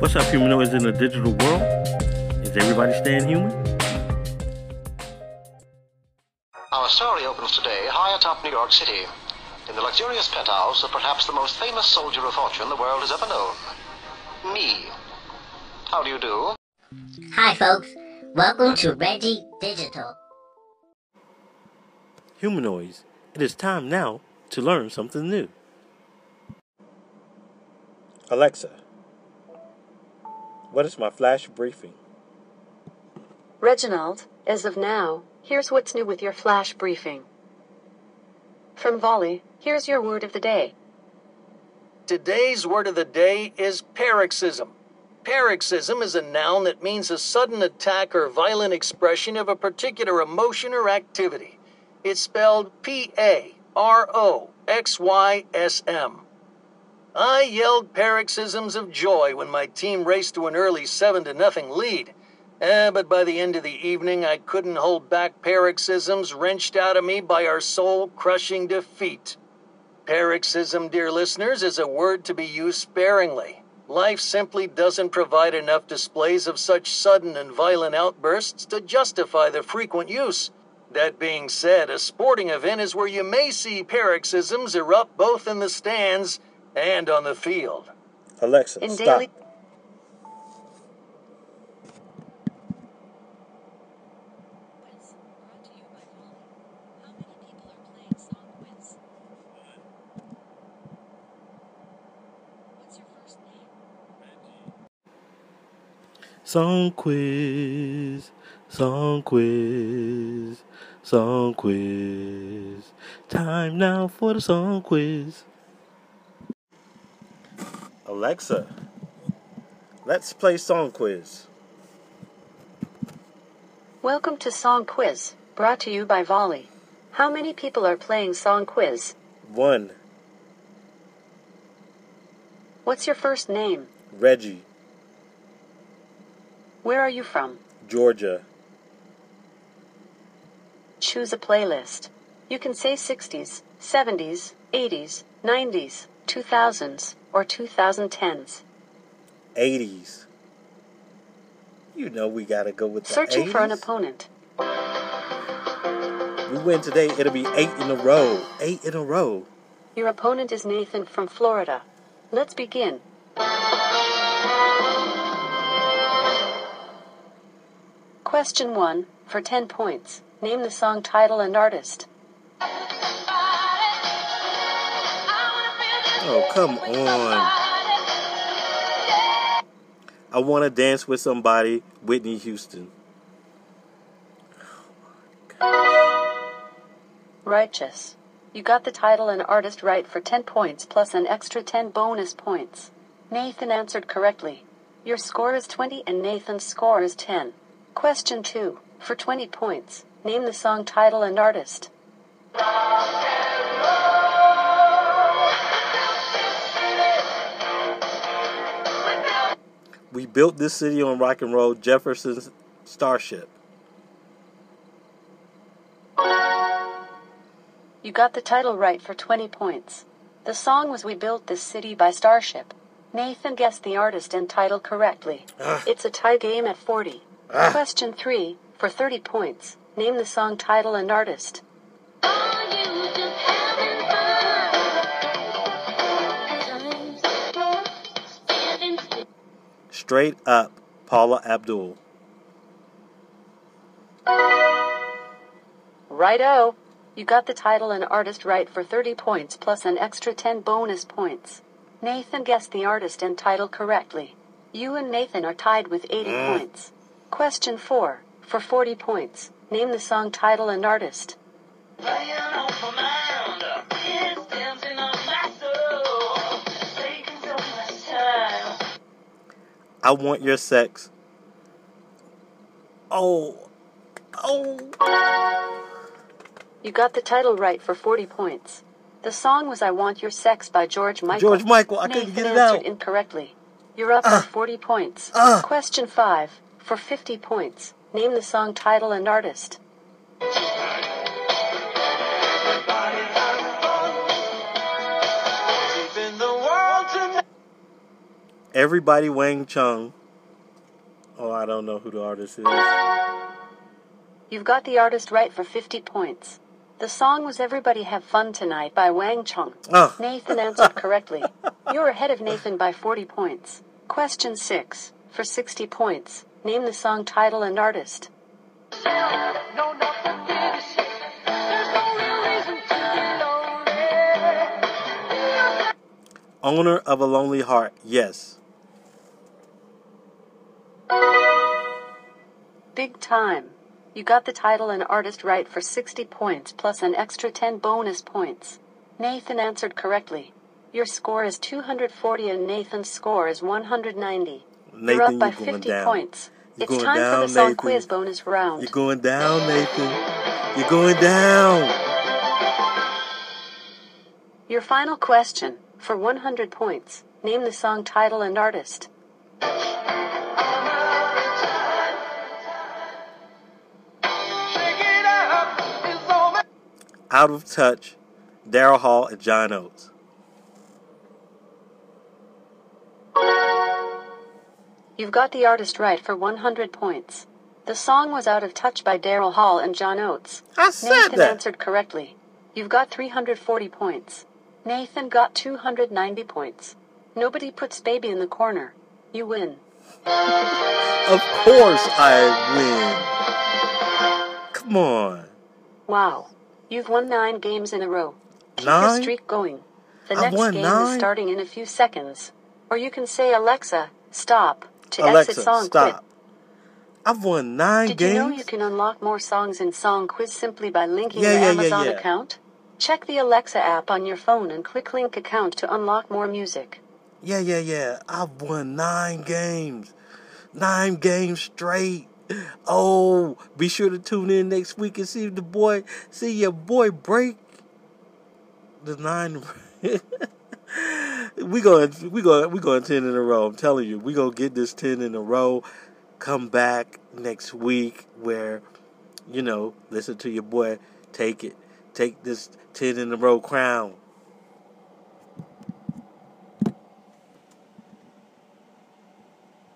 What's up, humanoids in the digital world? Is everybody staying human? Our story opens today high atop New York City, in the luxurious penthouse of perhaps the most famous soldier of fortune the world has ever known. Me. How do you do? Hi, folks. Welcome to Reggie Digital. Humanoids, it is time now to learn something new. Alexa, what is my flash briefing? Reginald, as of now, here's what's new with your flash briefing. From Volley, here's your word of the day. Today's word of the day is paroxysm. Paroxysm is a noun that means a sudden attack or violent expression of a particular emotion or activity. It's spelled P A R O X Y S M. I yelled paroxysms of joy when my team raced to an early 7 to nothing lead. Eh, but by the end of the evening, I couldn't hold back paroxysms wrenched out of me by our soul crushing defeat. Paroxysm, dear listeners, is a word to be used sparingly. Life simply doesn't provide enough displays of such sudden and violent outbursts to justify the frequent use. That being said, a sporting event is where you may see paroxysms erupt both in the stands and on the field. Alexa, In stop. daily Quiz brought to you by Volley. How many people are playing Song Quiz? What's your first name? Song quiz, song quiz, song quiz. Time now for the song quiz. Alexa, let's play song quiz. Welcome to Song Quiz, brought to you by Volley. How many people are playing Song Quiz? One, What's your first name? Reggie, Where are you from? Georgia. Choose a playlist. You can say 60s, 70s, 80s, 90s, 2000s, or 2010s. 80s. You know we gotta go with the Searching for an opponent. We win today, it'll be eight in a row. Eight in a row. Your opponent is Nathan from Florida. Let's begin. Question 1 for 10 points. Name the song title and artist. Oh, come on. I wanna dance with somebody, Whitney Houston. Righteous. You got the title and artist right for 10 points plus an extra 10 bonus points. Nathan answered correctly. Your score is 20 and Nathan's score is 10. Question 2 for 20 points. Name the song title and artist. We built this city on rock and roll, Jefferson's Starship. You got the title right for 20 points. The song was We Built This City by Starship. Nathan guessed the artist and title correctly. Ah. It's a tie game at 40. Ah. Question 3 for 30 points. Name the song title and artist. Straight up, Paula Abdul. Righto! You got the title and artist right for 30 points plus an extra 10 bonus points. Nathan guessed the artist and title correctly. You and Nathan are tied with 80 mm. points. Question 4 for 40 points. Name the song title and artist. I want your sex. Oh, oh. You got the title right for 40 points. The song was I Want Your Sex by George Michael. George Michael, I couldn't Nathan get it answered out. incorrectly. You're up for 40 points. Ah. Question 5 for 50 points. Name the song title and artist. Everybody Wang Chung. Oh, I don't know who the artist is. You've got the artist right for 50 points. The song was Everybody Have Fun Tonight by Wang Chung. Oh. Nathan answered correctly. You're ahead of Nathan by 40 points. Question 6. For 60 points, name the song title and artist. Owner of a Lonely Heart. Yes. Big time. You got the title and artist right for 60 points plus an extra 10 bonus points. Nathan answered correctly. Your score is 240 and Nathan's score is 190. Nathan, you're up by you're 50 down. points. You're it's time down, for the song Nathan. quiz bonus round. You're going down, Nathan. You're going down. Your final question, for 100 points, name the song title and artist. Out of Touch, Daryl Hall, and John Oates. You've got the artist right for 100 points. The song was Out of Touch by Daryl Hall and John Oates. I said Nathan that. answered correctly. You've got 340 points. Nathan got 290 points. Nobody puts baby in the corner. You win. Of course I win. Come on. Wow. You've won nine games in a row. Keep Nine? your streak going. The I've next game nine? is starting in a few seconds. Or you can say, Alexa, stop, to Alexa, exit song stop. quit. I've won nine Did games. you know you can unlock more songs in Song Quiz simply by linking Yeah, your yeah, Amazon yeah. account? Check the Alexa app on your phone and click link account to unlock more music. Yeah, yeah, yeah. I've won nine games. Nine games straight. Oh, be sure to tune in next week and see the boy, see your boy break the nine. we going, we going, we going ten in a row. I'm telling you, we gonna get this ten in a row. Come back next week where, you know, listen to your boy. Take it, take this ten in a row crown.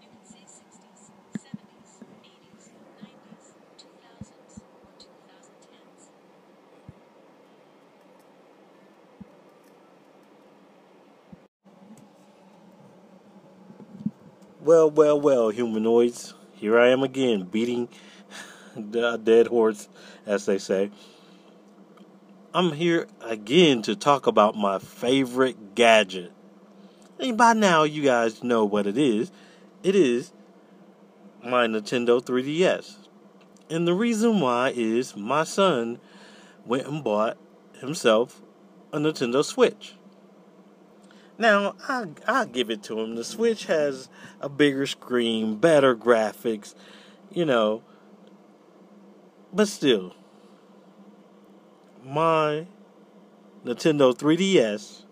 You can say 60s, 70s, 80s, 90s, 2000s, or 2010s. Well, well, well, humanoids. Here I am again, beating the dead horse, as they say. I'm here again to talk about my favorite gadget. And by now, you guys know what it is. It is my Nintendo 3DS. And the reason why is my son went and bought himself a Nintendo Switch. Now, I I give it to him. The Switch has a bigger screen, better graphics, you know. But still, my Nintendo 3DS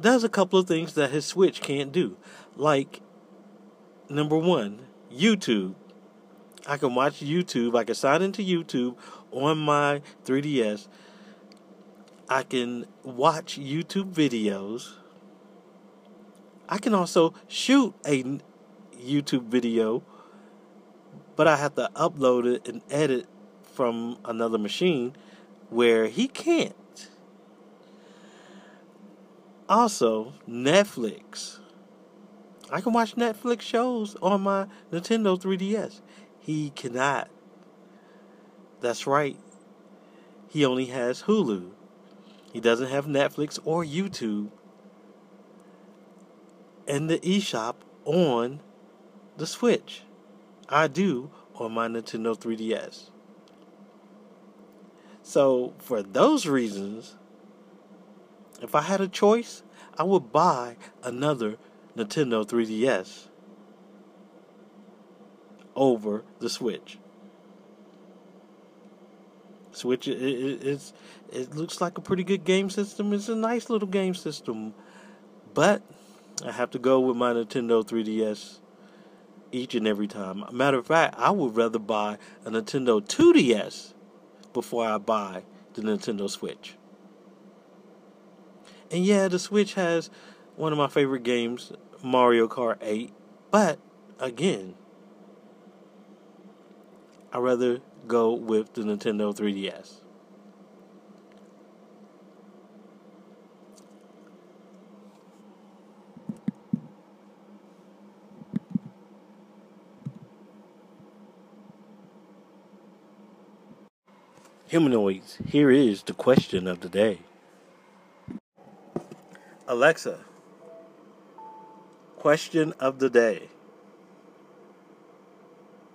does a couple of things that his Switch can't do. Like number 1, YouTube. I can watch YouTube. I can sign into YouTube on my 3DS. I can watch YouTube videos. I can also shoot a YouTube video, but I have to upload it and edit from another machine where he can't. Also, Netflix. I can watch Netflix shows on my Nintendo 3DS. He cannot. That's right. He only has Hulu. He doesn't have Netflix or YouTube and the eShop on the Switch. I do on my Nintendo 3DS. So, for those reasons, if I had a choice, I would buy another Nintendo 3DS over the Switch. Switch it, it, it's it looks like a pretty good game system. It's a nice little game system, but I have to go with my Nintendo 3DS each and every time. Matter of fact, I would rather buy a Nintendo 2DS before I buy the Nintendo Switch. And yeah, the Switch has one of my favorite games, Mario Kart 8. But again, I'd rather go with the Nintendo 3DS. Humanoids, here is the question of the day. Alexa, question of the day.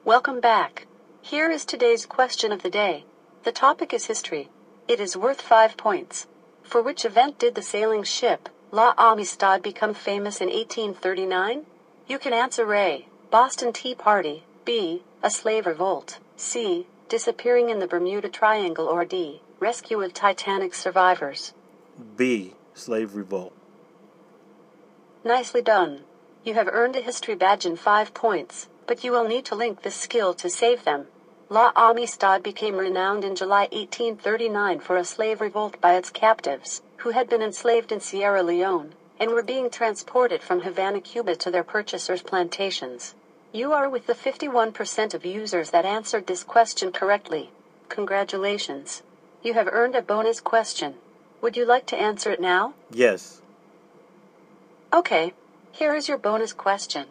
Welcome back. Here is today's question of the day. The topic is history. It is worth five points. For which event did the sailing ship La Amistad become famous in 1839? You can answer A. Boston Tea Party, B. A slave revolt, C. Disappearing in the Bermuda Triangle, or D. Rescue of Titanic survivors. B. Slave Revolt. Nicely done. You have earned a history badge and five points, but you will need to link this skill to save them. La Amistad became renowned in July 1839 for a slave revolt by its captives, who had been enslaved in Sierra Leone, and were being transported from Havana, Cuba to their purchasers' plantations. You are with the 51% of users that answered this question correctly. Congratulations. You have earned a bonus question. Would you like to answer it now? Yes. Okay, here is your bonus question.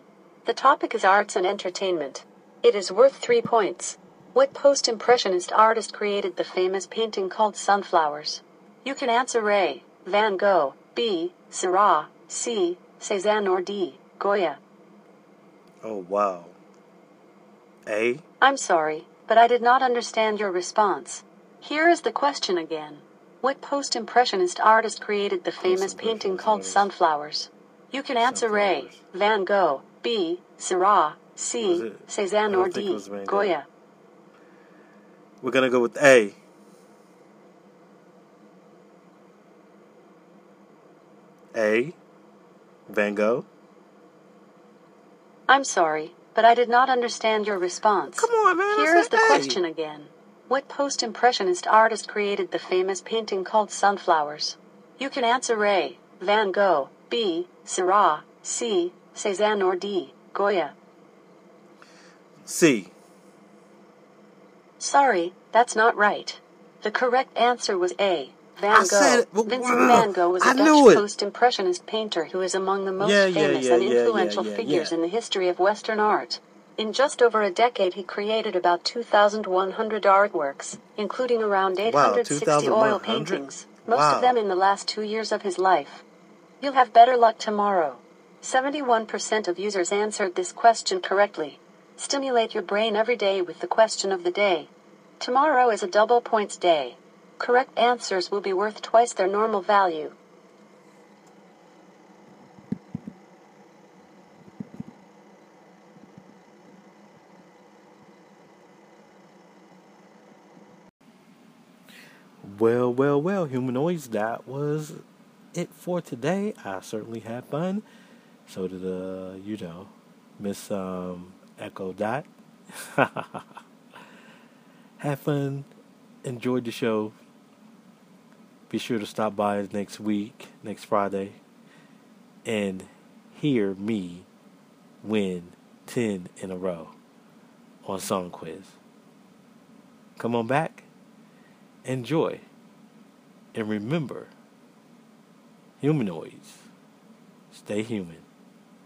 The topic is arts and entertainment. It is worth three points. What post impressionist artist created the famous painting called Sunflowers? You can answer A. Van Gogh, B. Seurat, C. Cézanne, or D. Goya. Oh, wow. A. I'm sorry, but I did not understand your response. Here is the question again. What post impressionist artist created the famous painting called Sunflowers? You can answer A. Van Gogh, B. Seurat, C. Cézanne, or don't think it D. Goya. We're going to go with A. A. Van Gogh. I'm sorry, but I did not understand your response. Come on, man. Here is the A. question again. What post impressionist artist created the famous painting called Sunflowers? You can answer A. Van Gogh, B. Seurat, C. Cézanne, or D. Goya. C. Sorry, that's not right. The correct answer was A. Van I Gogh. said but- Vincent Van Gogh was a I Dutch post-impressionist painter who is among the most Yeah, famous yeah, and yeah, yeah, influential figures in the history of Western art. In just over a decade, he created about 2,100 artworks, including around 860 oil 2,100? paintings, most Wow. of them in the last two years of his life. You'll have better luck tomorrow. 71% of users answered this question correctly. Stimulate your brain every day with the question of the day. Tomorrow is a double points day. Correct answers will be worth twice their normal value. Well, well, well, humanoids, that was it for today. I certainly had fun. So did, uh, you know, Miss um, Echo Dot. had fun. Enjoyed the show. Be sure to stop by next week, next Friday, and hear me win 10 in a row on Song Quiz. Come on back enjoy, and remember humanoids, stay human.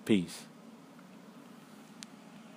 Peace.